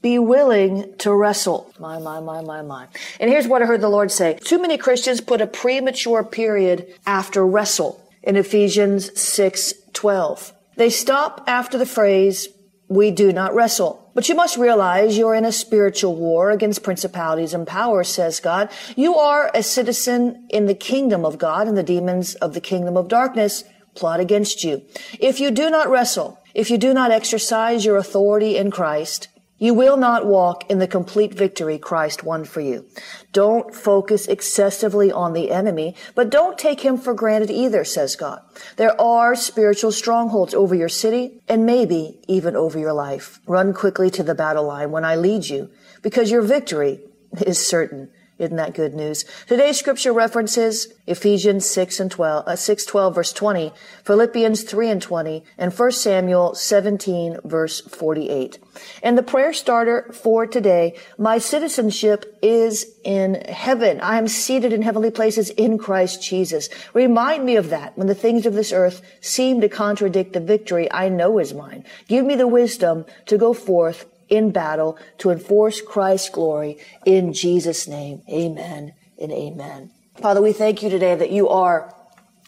be willing to wrestle. My, my, my, my, my. And here's what I heard the Lord say. Too many Christians put a premature period after wrestle in Ephesians 6, 12. They stop after the phrase, we do not wrestle. But you must realize you're in a spiritual war against principalities and powers, says God. You are a citizen in the kingdom of God and the demons of the kingdom of darkness plot against you. If you do not wrestle, if you do not exercise your authority in Christ, you will not walk in the complete victory Christ won for you. Don't focus excessively on the enemy, but don't take him for granted either, says God. There are spiritual strongholds over your city and maybe even over your life. Run quickly to the battle line when I lead you because your victory is certain. Isn't that good news? Today's scripture references Ephesians 6 and 12, uh, 6, 12 verse 20, Philippians 3 and 20, and 1 Samuel 17 verse 48. And the prayer starter for today, my citizenship is in heaven. I am seated in heavenly places in Christ Jesus. Remind me of that when the things of this earth seem to contradict the victory I know is mine. Give me the wisdom to go forth in battle to enforce Christ's glory in Jesus' name. Amen and amen. Father, we thank you today that you are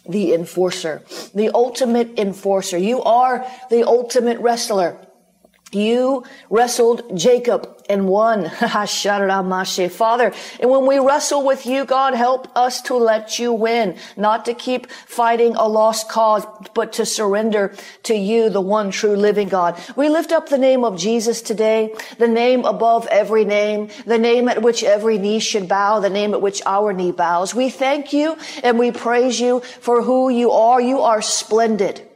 the enforcer, the ultimate enforcer. You are the ultimate wrestler. You wrestled Jacob and won. Father, and when we wrestle with you, God, help us to let you win, not to keep fighting a lost cause, but to surrender to you, the one true living God. We lift up the name of Jesus today, the name above every name, the name at which every knee should bow, the name at which our knee bows. We thank you and we praise you for who you are. You are splendid.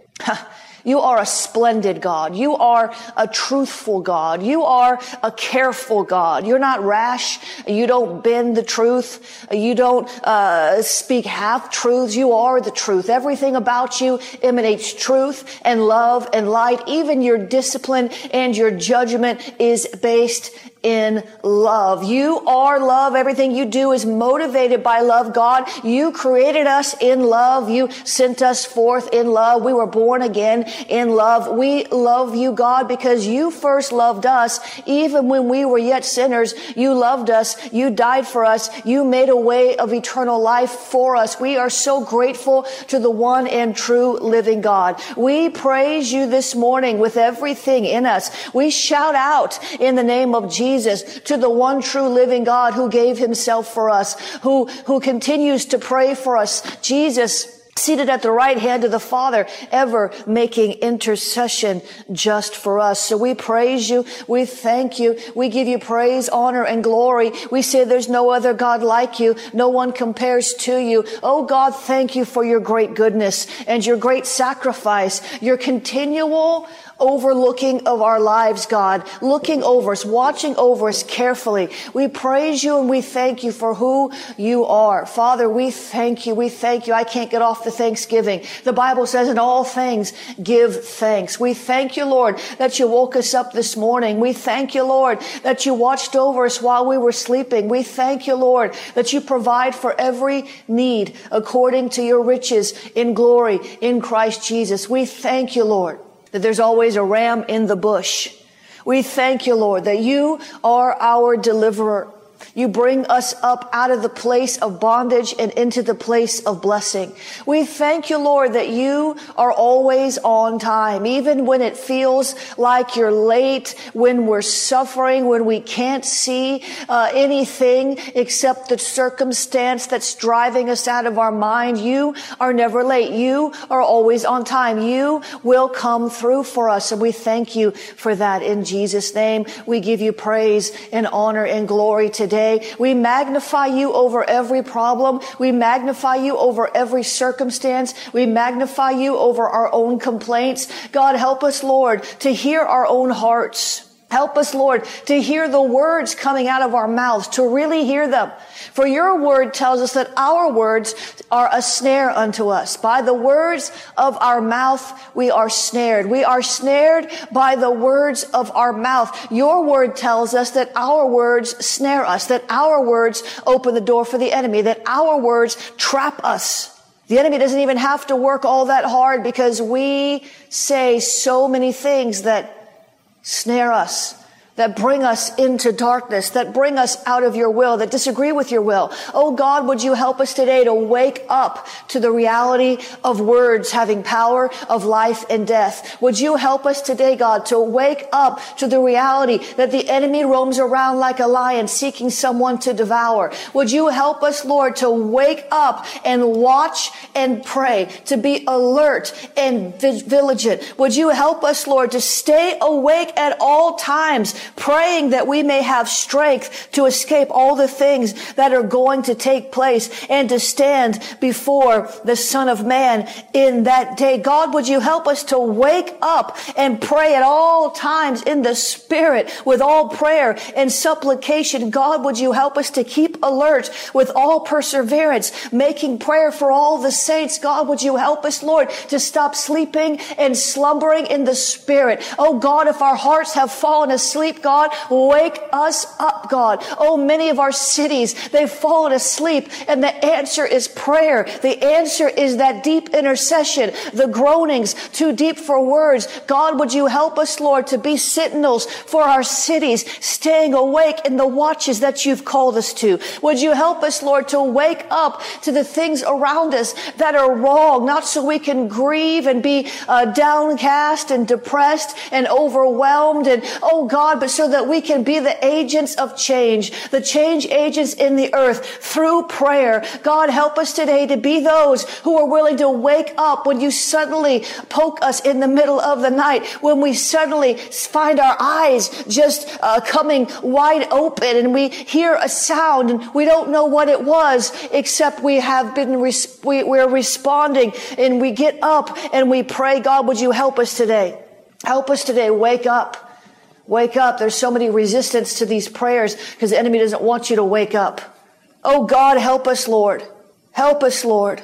You are a splendid God. You are a truthful God. You are a careful God. You're not rash. You don't bend the truth. You don't uh, speak half truths. You are the truth. Everything about you emanates truth and love and light. Even your discipline and your judgment is based in love. You are love. Everything you do is motivated by love. God, you created us in love. You sent us forth in love. We were born again in love. We love you, God, because you first loved us. Even when we were yet sinners, you loved us. You died for us. You made a way of eternal life for us. We are so grateful to the one and true living God. We praise you this morning with everything in us. We shout out in the name of Jesus Jesus, to the one true living God who gave himself for us, who, who continues to pray for us. Jesus, seated at the right hand of the Father, ever making intercession just for us. So we praise you. We thank you. We give you praise, honor, and glory. We say there's no other God like you. No one compares to you. Oh God, thank you for your great goodness and your great sacrifice, your continual overlooking of our lives, God, looking over us, watching over us carefully. We praise you and we thank you for who you are. Father, we thank you. We thank you. I can't get off the Thanksgiving. The Bible says in all things, give thanks. We thank you, Lord, that you woke us up this morning. We thank you, Lord, that you watched over us while we were sleeping. We thank you, Lord, that you provide for every need according to your riches in glory in Christ Jesus. We thank you, Lord that there's always a ram in the bush. We thank you, Lord, that you are our deliverer. You bring us up out of the place of bondage and into the place of blessing. We thank you, Lord, that you are always on time, even when it feels like you're late, when we're suffering, when we can't see uh, anything except the circumstance that's driving us out of our mind. You are never late. You are always on time. You will come through for us. And we thank you for that in Jesus' name. We give you praise and honor and glory today today. We magnify you over every problem. We magnify you over every circumstance. We magnify you over our own complaints. God, help us, Lord, to hear our own hearts. Help us, Lord, to hear the words coming out of our mouths, to really hear them. For your word tells us that our words are a snare unto us. By the words of our mouth, we are snared. We are snared by the words of our mouth. Your word tells us that our words snare us, that our words open the door for the enemy, that our words trap us. The enemy doesn't even have to work all that hard because we say so many things that snare us that bring us into darkness, that bring us out of your will, that disagree with your will. Oh God, would you help us today to wake up to the reality of words having power of life and death? Would you help us today, God, to wake up to the reality that the enemy roams around like a lion seeking someone to devour? Would you help us, Lord, to wake up and watch and pray, to be alert and vigilant? Would you help us, Lord, to stay awake at all times? Praying that we may have strength to escape all the things that are going to take place and to stand before the Son of Man in that day. God, would you help us to wake up and pray at all times in the Spirit with all prayer and supplication? God, would you help us to keep alert with all perseverance, making prayer for all the saints? God, would you help us, Lord, to stop sleeping and slumbering in the Spirit? Oh God, if our hearts have fallen asleep, asleep, God. Wake us up, God. Oh, many of our cities, they've fallen asleep and the answer is prayer. The answer is that deep intercession, the groanings too deep for words. God, would you help us, Lord, to be sentinels for our cities, staying awake in the watches that you've called us to? Would you help us, Lord, to wake up to the things around us that are wrong, not so we can grieve and be uh, downcast and depressed and overwhelmed and, oh God, but so that we can be the agents of change, the change agents in the earth through prayer. God, help us today to be those who are willing to wake up when you suddenly poke us in the middle of the night, when we suddenly find our eyes just uh, coming wide open and we hear a sound and we don't know what it was, except we have been, res- we, we're responding and we get up and we pray, God, would you help us today? Help us today. Wake up. Wake up. There's so many resistance to these prayers because the enemy doesn't want you to wake up. Oh God, help us, Lord. Help us, Lord.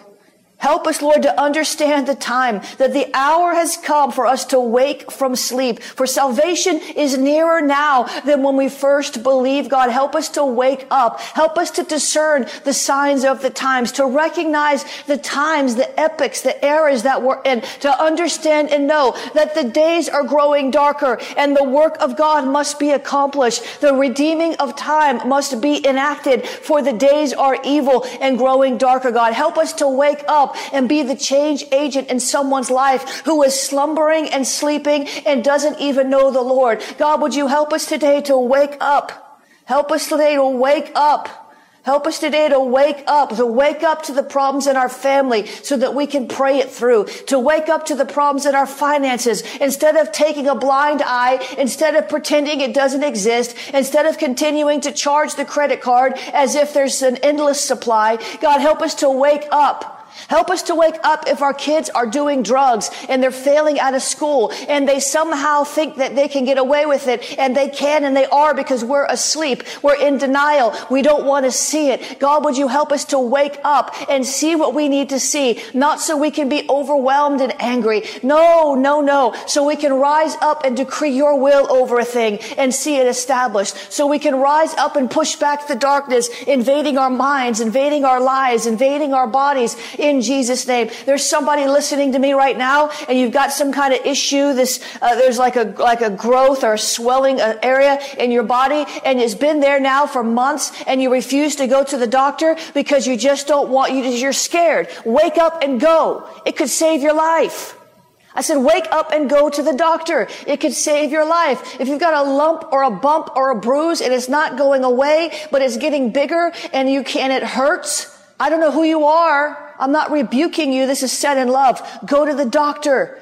Help us, Lord, to understand the time that the hour has come for us to wake from sleep. For salvation is nearer now than when we first believed. God, help us to wake up. Help us to discern the signs of the times, to recognize the times, the epochs, the eras that we're in, to understand and know that the days are growing darker and the work of God must be accomplished. The redeeming of time must be enacted for the days are evil and growing darker. God, help us to wake up and be the change agent in someone's life who is slumbering and sleeping and doesn't even know the Lord. God, would you help us today to wake up? Help us today to wake up. Help us today to wake up, to wake up to the problems in our family so that we can pray it through, to wake up to the problems in our finances instead of taking a blind eye, instead of pretending it doesn't exist, instead of continuing to charge the credit card as if there's an endless supply. God, help us to wake up Help us to wake up if our kids are doing drugs and they're failing out of school and they somehow think that they can get away with it and they can and they are because we're asleep. We're in denial. We don't want to see it. God, would you help us to wake up and see what we need to see? Not so we can be overwhelmed and angry. No, no, no. So we can rise up and decree your will over a thing and see it established. So we can rise up and push back the darkness, invading our minds, invading our lives, invading our bodies, in Jesus name. There's somebody listening to me right now and you've got some kind of issue. This, uh, there's like a, like a growth or a swelling uh, area in your body and it's been there now for months and you refuse to go to the doctor because you just don't want you, you're scared. Wake up and go. It could save your life. I said, wake up and go to the doctor. It could save your life. If you've got a lump or a bump or a bruise and it's not going away, but it's getting bigger and you can, it hurts. I don't know who you are. I'm not rebuking you. This is said in love. Go to the doctor.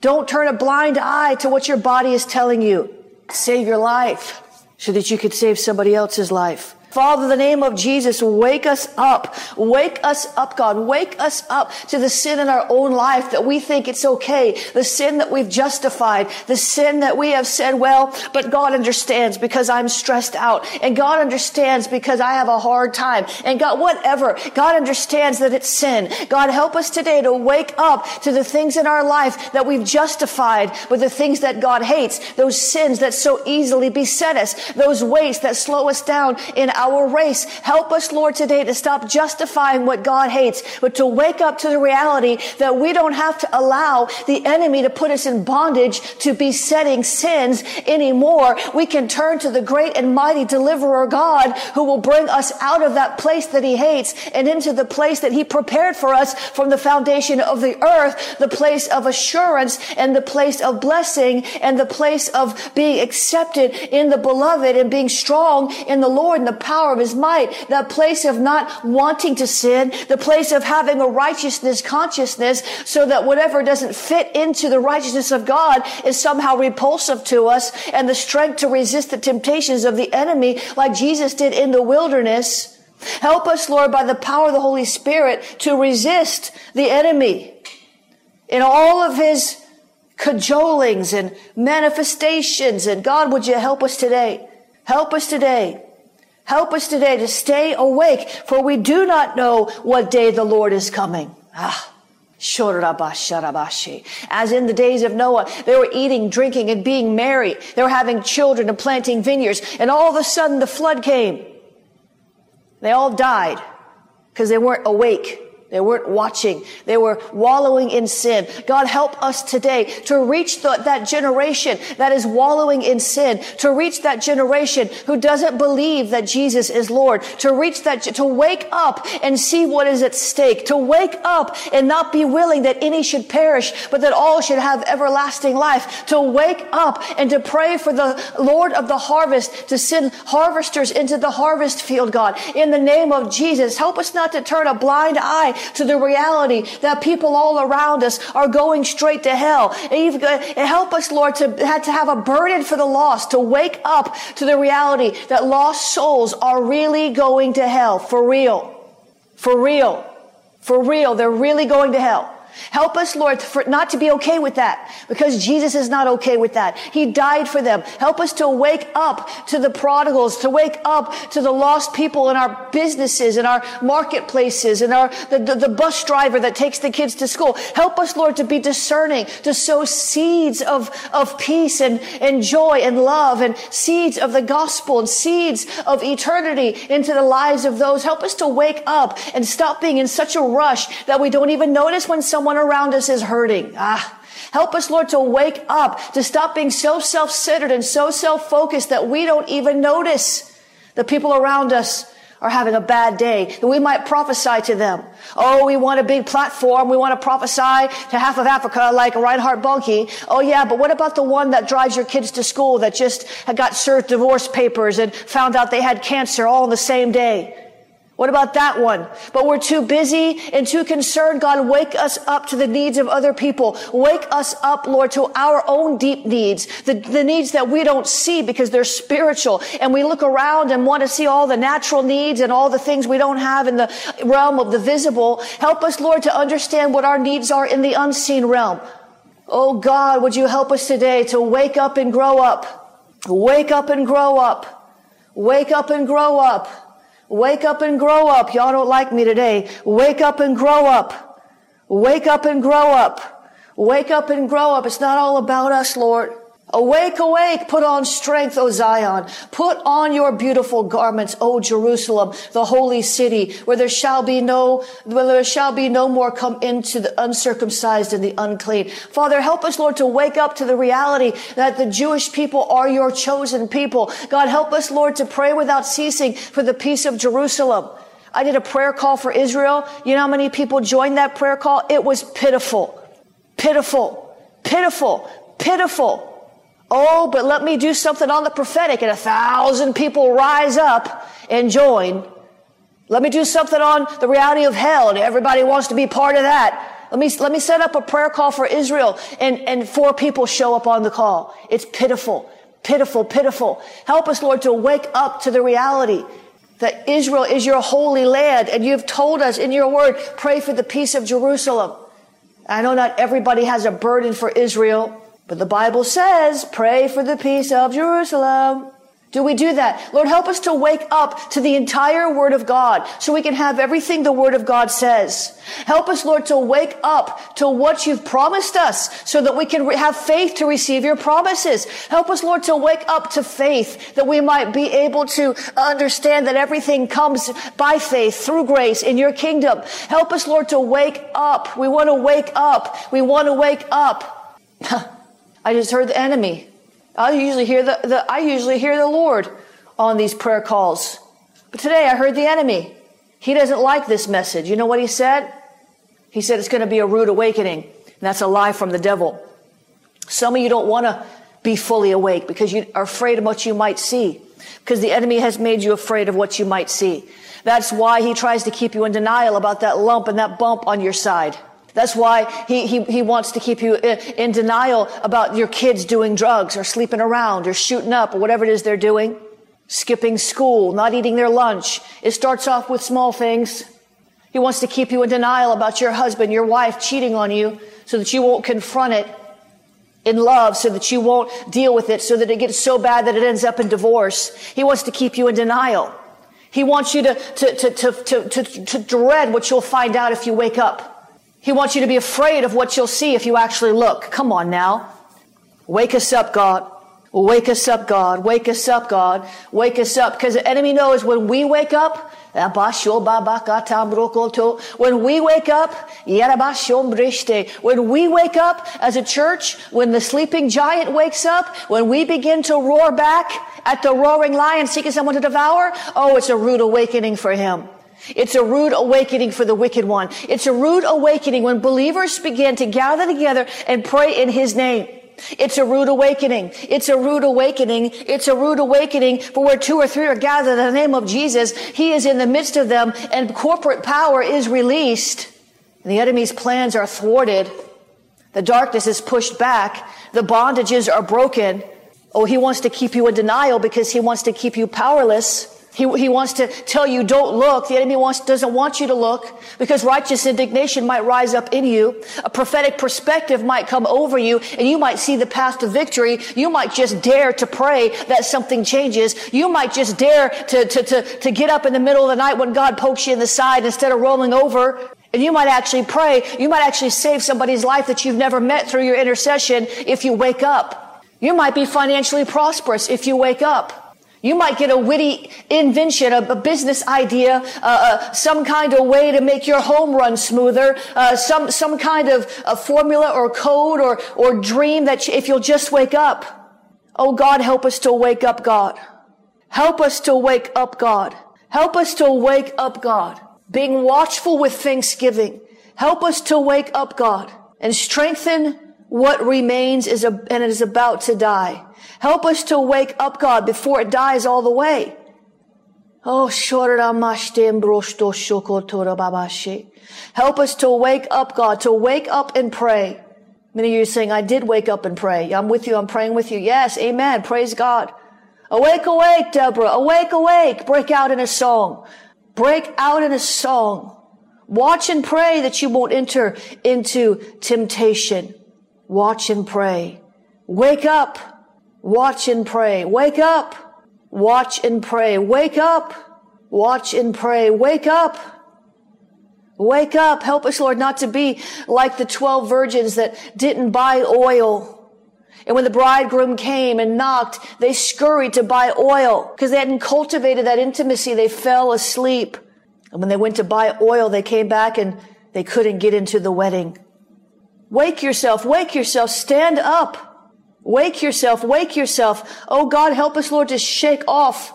Don't turn a blind eye to what your body is telling you. Save your life so that you could save somebody else's life. Father, the name of Jesus, wake us up. Wake us up, God. Wake us up to the sin in our own life that we think it's okay. The sin that we've justified. The sin that we have said, well, but God understands because I'm stressed out. And God understands because I have a hard time. And God, whatever. God understands that it's sin. God, help us today to wake up to the things in our life that we've justified with the things that God hates. Those sins that so easily beset us. Those weights that slow us down in our our race. Help us, Lord, today to stop justifying what God hates, but to wake up to the reality that we don't have to allow the enemy to put us in bondage to besetting sins anymore. We can turn to the great and mighty deliverer God who will bring us out of that place that he hates and into the place that he prepared for us from the foundation of the earth, the place of assurance and the place of blessing and the place of being accepted in the beloved and being strong in the Lord and the power power of his might, that place of not wanting to sin, the place of having a righteousness consciousness so that whatever doesn't fit into the righteousness of God is somehow repulsive to us and the strength to resist the temptations of the enemy like Jesus did in the wilderness. Help us, Lord, by the power of the Holy Spirit to resist the enemy in all of his cajolings and manifestations. And God, would you help us today? Help us today Help us today to stay awake, for we do not know what day the Lord is coming. Ah. As in the days of Noah, they were eating, drinking, and being merry. They were having children and planting vineyards. And all of a sudden the flood came. They all died because they weren't awake. They weren't watching. They were wallowing in sin. God help us today to reach the, that generation that is wallowing in sin, to reach that generation who doesn't believe that Jesus is Lord, to reach that, to wake up and see what is at stake, to wake up and not be willing that any should perish, but that all should have everlasting life, to wake up and to pray for the Lord of the harvest to send harvesters into the harvest field, God. In the name of Jesus, help us not to turn a blind eye to the reality that people all around us are going straight to hell. Help us, Lord, to, to have a burden for the lost, to wake up to the reality that lost souls are really going to hell. For real. For real. For real. They're really going to hell. Help us, Lord, for not to be okay with that because Jesus is not okay with that. He died for them. Help us to wake up to the prodigals, to wake up to the lost people in our businesses, in our marketplaces, in our, the, the, the bus driver that takes the kids to school. Help us, Lord, to be discerning, to sow seeds of, of peace and, and joy and love and seeds of the gospel and seeds of eternity into the lives of those. Help us to wake up and stop being in such a rush that we don't even notice when someone someone around us is hurting. Ah, help us, Lord, to wake up, to stop being so self-centered and so self-focused that we don't even notice the people around us are having a bad day, that we might prophesy to them. Oh, we want a big platform. We want to prophesy to half of Africa like Reinhard Bonnke. Oh yeah, but what about the one that drives your kids to school that just got served divorce papers and found out they had cancer all in the same day? What about that one? But we're too busy and too concerned. God, wake us up to the needs of other people. Wake us up, Lord, to our own deep needs, the, the needs that we don't see because they're spiritual. And we look around and want to see all the natural needs and all the things we don't have in the realm of the visible. Help us, Lord, to understand what our needs are in the unseen realm. Oh God, would you help us today to wake up and grow up? Wake up and grow up. Wake up and grow up. Wake up and grow up. Y'all don't like me today. Wake up and grow up. Wake up and grow up. Wake up and grow up. It's not all about us, Lord. Awake, awake, put on strength, O Zion. Put on your beautiful garments, O Jerusalem, the holy city, where there shall be no, where there shall be no more come into the uncircumcised and the unclean. Father, help us, Lord, to wake up to the reality that the Jewish people are your chosen people. God, help us, Lord, to pray without ceasing for the peace of Jerusalem. I did a prayer call for Israel. You know how many people joined that prayer call? It was pitiful. Pitiful. Pitiful. Pitiful. Oh, but let me do something on the prophetic and a thousand people rise up and join. Let me do something on the reality of hell and everybody wants to be part of that. Let me, let me set up a prayer call for Israel and, and four people show up on the call. It's pitiful, pitiful, pitiful. Help us, Lord, to wake up to the reality that Israel is your holy land and you've told us in your word, pray for the peace of Jerusalem. I know not everybody has a burden for Israel. But the Bible says, pray for the peace of Jerusalem. Do we do that? Lord, help us to wake up to the entire Word of God so we can have everything the Word of God says. Help us, Lord, to wake up to what you've promised us so that we can re- have faith to receive your promises. Help us, Lord, to wake up to faith that we might be able to understand that everything comes by faith through grace in your kingdom. Help us, Lord, to wake up. We want to wake up. We want to wake up. I just heard the enemy. I usually hear the, the, I usually hear the Lord on these prayer calls. But today I heard the enemy. He doesn't like this message. You know what he said? He said it's going to be a rude awakening. And that's a lie from the devil. Some of you don't want to be fully awake because you are afraid of what you might see. Because the enemy has made you afraid of what you might see. That's why he tries to keep you in denial about that lump and that bump on your side. That's why he, he, he wants to keep you in, denial about your kids doing drugs or sleeping around or shooting up or whatever it is they're doing. Skipping school, not eating their lunch. It starts off with small things. He wants to keep you in denial about your husband, your wife cheating on you so that you won't confront it in love so that you won't deal with it so that it gets so bad that it ends up in divorce. He wants to keep you in denial. He wants you to, to, to, to, to, to, to dread what you'll find out if you wake up. He wants you to be afraid of what you'll see if you actually look. Come on now. Wake us up, God. Wake us up, God. Wake us up, God. Wake us up. Because the enemy knows when we wake up, when we wake up, when we wake up as a church, when the sleeping giant wakes up, when we begin to roar back at the roaring lion seeking someone to devour, oh, it's a rude awakening for him. It's a rude awakening for the wicked one. It's a rude awakening when believers begin to gather together and pray in his name. It's a rude awakening. It's a rude awakening. It's a rude awakening for where two or three are gathered in the name of Jesus. He is in the midst of them and corporate power is released. The enemy's plans are thwarted. The darkness is pushed back. The bondages are broken. Oh, he wants to keep you in denial because he wants to keep you powerless. He, he wants to tell you don't look. The enemy wants, doesn't want you to look because righteous indignation might rise up in you. A prophetic perspective might come over you and you might see the path to victory. You might just dare to pray that something changes. You might just dare to, to, to, to get up in the middle of the night when God pokes you in the side instead of rolling over. And you might actually pray. You might actually save somebody's life that you've never met through your intercession if you wake up. You might be financially prosperous if you wake up. You might get a witty invention, a, a business idea, uh, uh, some kind of way to make your home run smoother, uh, some some kind of a formula or code or or dream that if you'll just wake up. Oh God, help us to wake up, God. Help us to wake up, God. Help us to wake up, God. Being watchful with thanksgiving. Help us to wake up, God, and strengthen what remains is a, and is about to die. Help us to wake up, God, before it dies all the way. Oh, Help us to wake up, God, to wake up and pray. Many of you are saying, I did wake up and pray. I'm with you. I'm praying with you. Yes. Amen. Praise God. Awake, awake, Deborah. Awake, awake. Break out in a song. Break out in a song. Watch and pray that you won't enter into temptation. Watch and pray. Wake up. Watch and pray. Wake up. Watch and pray. Wake up. Watch and pray. Wake up. Wake up. Help us, Lord, not to be like the 12 virgins that didn't buy oil And when the bridegroom came and knocked, they scurried to buy oil because they hadn't cultivated that intimacy. They fell asleep. And when they went to buy oil, they came back and they couldn't get into the wedding. Wake yourself, wake yourself, stand up. Wake yourself, wake yourself. Oh God, help us, Lord, to shake off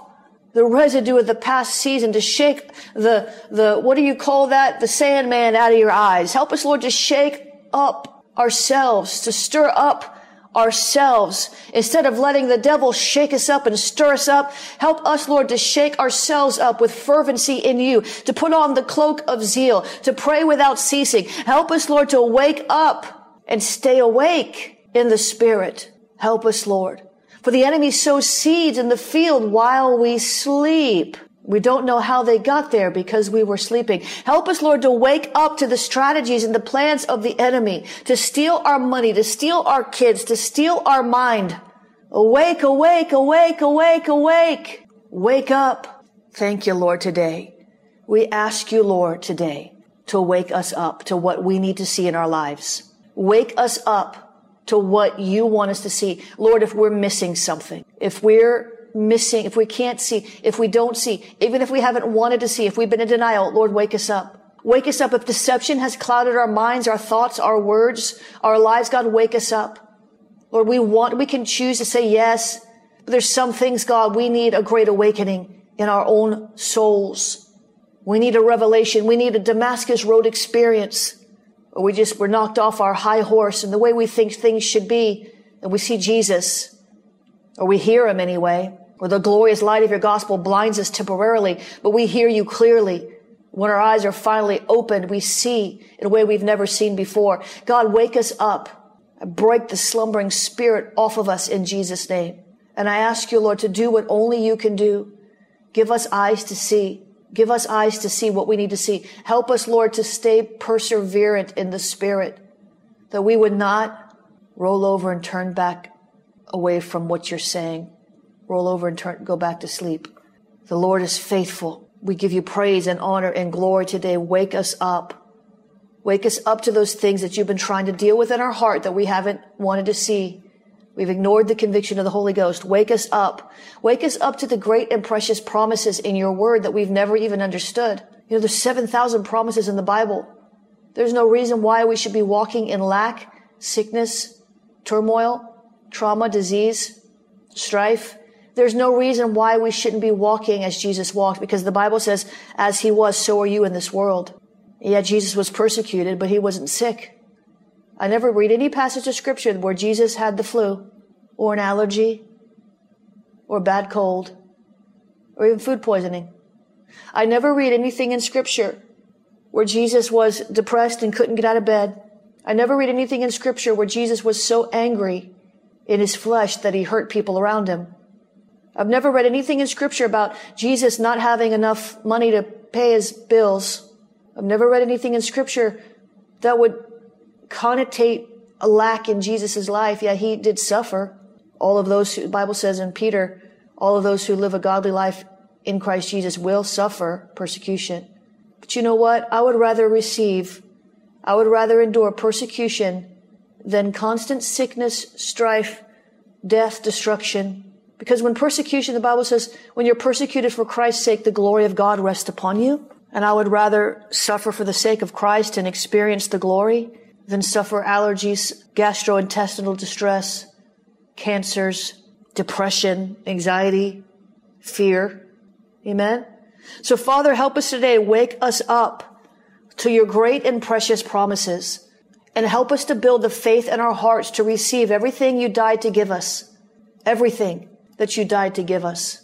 the residue of the past season, to shake the, the, what do you call that? The sandman out of your eyes. Help us, Lord, to shake up ourselves, to stir up ourselves. Instead of letting the devil shake us up and stir us up, help us, Lord, to shake ourselves up with fervency in you, to put on the cloak of zeal, to pray without ceasing. Help us, Lord, to wake up and stay awake in the spirit. Help us, Lord. For the enemy sows seeds in the field while we sleep. We don't know how they got there because we were sleeping. Help us, Lord, to wake up to the strategies and the plans of the enemy to steal our money, to steal our kids, to steal our mind. Awake, awake, awake, awake, awake. Wake up. Thank you, Lord, today. We ask you, Lord, today to wake us up to what we need to see in our lives. Wake us up to what you want us to see. Lord, if we're missing something, if we're missing, if we can't see, if we don't see, even if we haven't wanted to see, if we've been in denial, Lord, wake us up. Wake us up. If deception has clouded our minds, our thoughts, our words, our lives, God, wake us up. Lord, we want, we can choose to say yes, but there's some things, God, we need a great awakening in our own souls. We need a revelation. We need a Damascus Road experience or we just were knocked off our high horse and the way we think things should be, and we see Jesus, or we hear him anyway, or the glorious light of your gospel blinds us temporarily, but we hear you clearly. When our eyes are finally opened, we see in a way we've never seen before. God, wake us up. Break the slumbering spirit off of us in Jesus' name. And I ask you, Lord, to do what only you can do. Give us eyes to see. Give us eyes to see what we need to see. Help us, Lord, to stay perseverant in the Spirit, that we would not roll over and turn back away from what you're saying. Roll over and turn, go back to sleep. The Lord is faithful. We give you praise and honor and glory today. Wake us up. Wake us up to those things that you've been trying to deal with in our heart that we haven't wanted to see. We've ignored the conviction of the Holy Ghost. Wake us up. Wake us up to the great and precious promises in your word that we've never even understood. You know, there's 7,000 promises in the Bible. There's no reason why we should be walking in lack, sickness, turmoil, trauma, disease, strife. There's no reason why we shouldn't be walking as Jesus walked because the Bible says, as he was, so are you in this world. Yeah, Jesus was persecuted, but he wasn't sick. I never read any passage of scripture where Jesus had the flu or an allergy or a bad cold or even food poisoning. I never read anything in scripture where Jesus was depressed and couldn't get out of bed. I never read anything in scripture where Jesus was so angry in his flesh that he hurt people around him. I've never read anything in scripture about Jesus not having enough money to pay his bills. I've never read anything in scripture that would connotate a lack in Jesus' life. Yeah, he did suffer. All of those who, the Bible says in Peter, all of those who live a godly life in Christ Jesus will suffer persecution. But you know what? I would rather receive, I would rather endure persecution than constant sickness, strife, death, destruction. Because when persecution, the Bible says, when you're persecuted for Christ's sake, the glory of God rests upon you. And I would rather suffer for the sake of Christ and experience the glory than suffer allergies, gastrointestinal distress, cancers, depression, anxiety, fear. Amen. So Father, help us today. Wake us up to your great and precious promises and help us to build the faith in our hearts to receive everything you died to give us. Everything that you died to give us.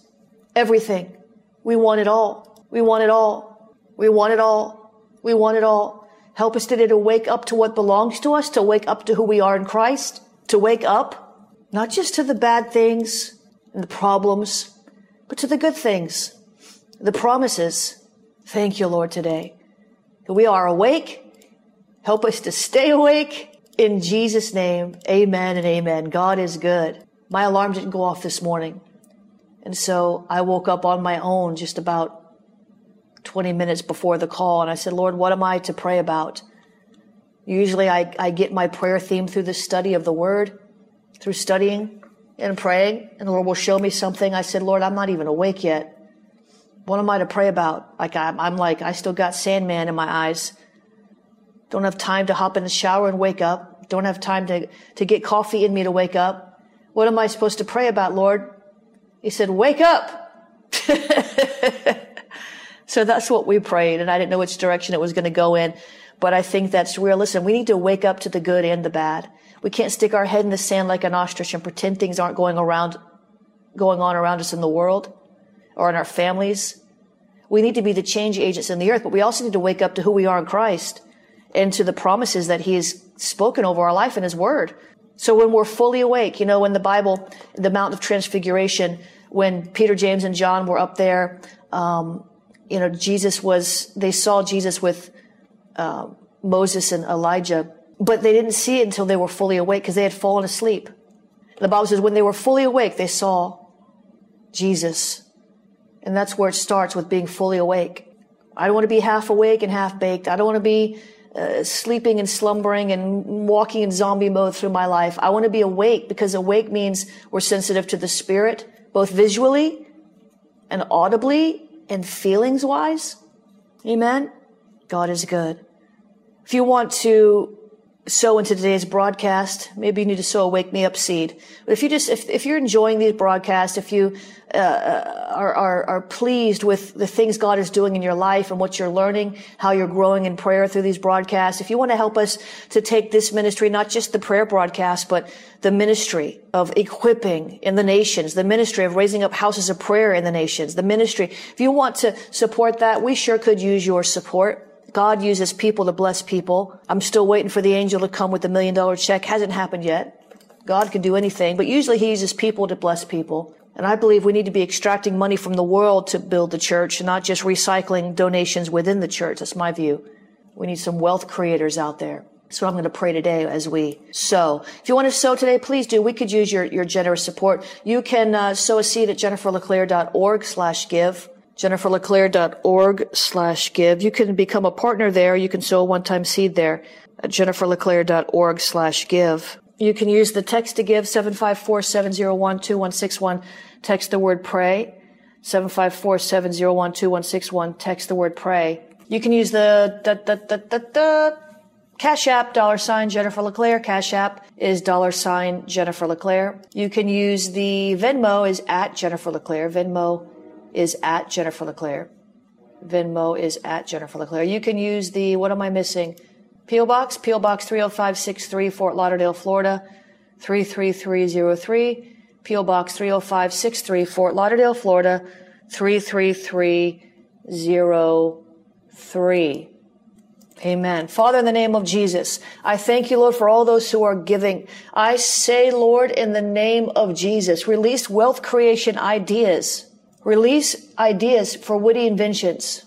Everything. We want it all. We want it all. We want it all. We want it all. Help us today to wake up to what belongs to us, to wake up to who we are in Christ, to wake up, not just to the bad things and the problems, but to the good things, the promises. Thank you, Lord, today we are awake. Help us to stay awake. In Jesus' name, amen and amen. God is good. My alarm didn't go off this morning. And so I woke up on my own just about 20 minutes before the call and I said, Lord, what am I to pray about? Usually I, I get my prayer theme through the study of the word. through studying and praying, and the Lord will show me something. I said, Lord, I'm not even awake yet. What am I to pray about? Like, I'm, I'm like, I still got Sandman in my eyes. Don't have time to hop in the shower and wake up. Don't have time to, to get coffee in me to wake up. What am I supposed to pray about, Lord? He said, wake up. so that's what we prayed. And I didn't know which direction it was going to go in. But I think that's real. Listen, we need to wake up to the good and the bad. We can't stick our head in the sand like an ostrich and pretend things aren't going around, going on around us in the world or in our families. We need to be the change agents in the earth, but we also need to wake up to who we are in Christ and to the promises that He has spoken over our life in His Word. So when we're fully awake, you know, in the Bible, the Mount of Transfiguration, when Peter, James, and John were up there, um, you know, Jesus was, they saw Jesus with uh, Moses and Elijah, but they didn't see it until they were fully awake because they had fallen asleep. The Bible says when they were fully awake, they saw Jesus. And that's where it starts with being fully awake. I don't want to be half awake and half baked. I don't want to be uh, sleeping and slumbering and walking in zombie mode through my life. I want to be awake because awake means we're sensitive to the spirit, both visually and audibly and feelings wise. Amen. God is good. If you want to sow into today's broadcast, maybe you need to sow a wake me up seed. But if you just, if, if you're enjoying these broadcasts, if you uh, uh, are, are, are pleased with the things God is doing in your life and what you're learning, how you're growing in prayer through these broadcasts, if you want to help us to take this ministry, not just the prayer broadcast, but the ministry of equipping in the nations, the ministry of raising up houses of prayer in the nations, the ministry, if you want to support that, we sure could use your support. God uses people to bless people. I'm still waiting for the angel to come with the million dollar check. Hasn't happened yet. God can do anything, but usually he uses people to bless people. And I believe we need to be extracting money from the world to build the church, not just recycling donations within the church. That's my view. We need some wealth creators out there. So I'm going to pray today as we sow. If you want to sow today, please do. We could use your, your generous support. You can uh, sow a seed at jenniferleclaire.org slash give jenniferleclaire.org slash give. You can become a partner there. You can sow a one-time seed there at jenniferleclaire.org slash give. You can use the text to give 754-701-2161. Text the word pray. 754-701-2161. Text the word pray. You can use the da, da, da, da, da, Cash App, dollar sign Jennifer LeClaire. Cash App is dollar sign Jennifer LeClaire. You can use the Venmo is at Jennifer LeClaire. Venmo is at Jennifer LeClaire. Venmo is at Jennifer LeClaire. You can use the, what am I missing? P.O. Box, P.O. Box 30563, Fort Lauderdale, Florida, 33303. P.O. Box 30563, Fort Lauderdale, Florida, 33303. Amen. Father, in the name of Jesus, I thank you, Lord, for all those who are giving. I say, Lord, in the name of Jesus, release wealth creation ideas Release ideas for witty inventions.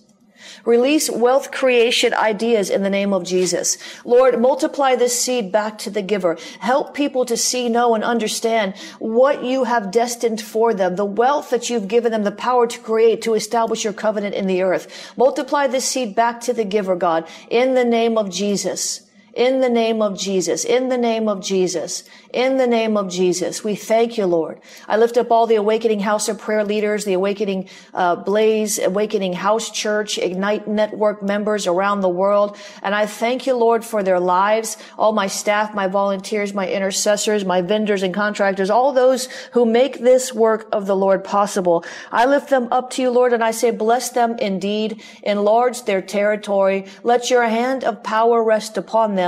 Release wealth creation ideas in the name of Jesus. Lord, multiply this seed back to the giver. Help people to see, know, and understand what you have destined for them, the wealth that you've given them, the power to create, to establish your covenant in the earth. Multiply this seed back to the giver, God, in the name of Jesus. In the name of Jesus, in the name of Jesus, in the name of Jesus, we thank you, Lord. I lift up all the Awakening House of Prayer leaders, the Awakening uh, Blaze, Awakening House Church, Ignite Network members around the world, and I thank you, Lord, for their lives. All my staff, my volunteers, my intercessors, my vendors and contractors, all those who make this work of the Lord possible. I lift them up to you, Lord, and I say, bless them indeed, enlarge their territory. Let your hand of power rest upon them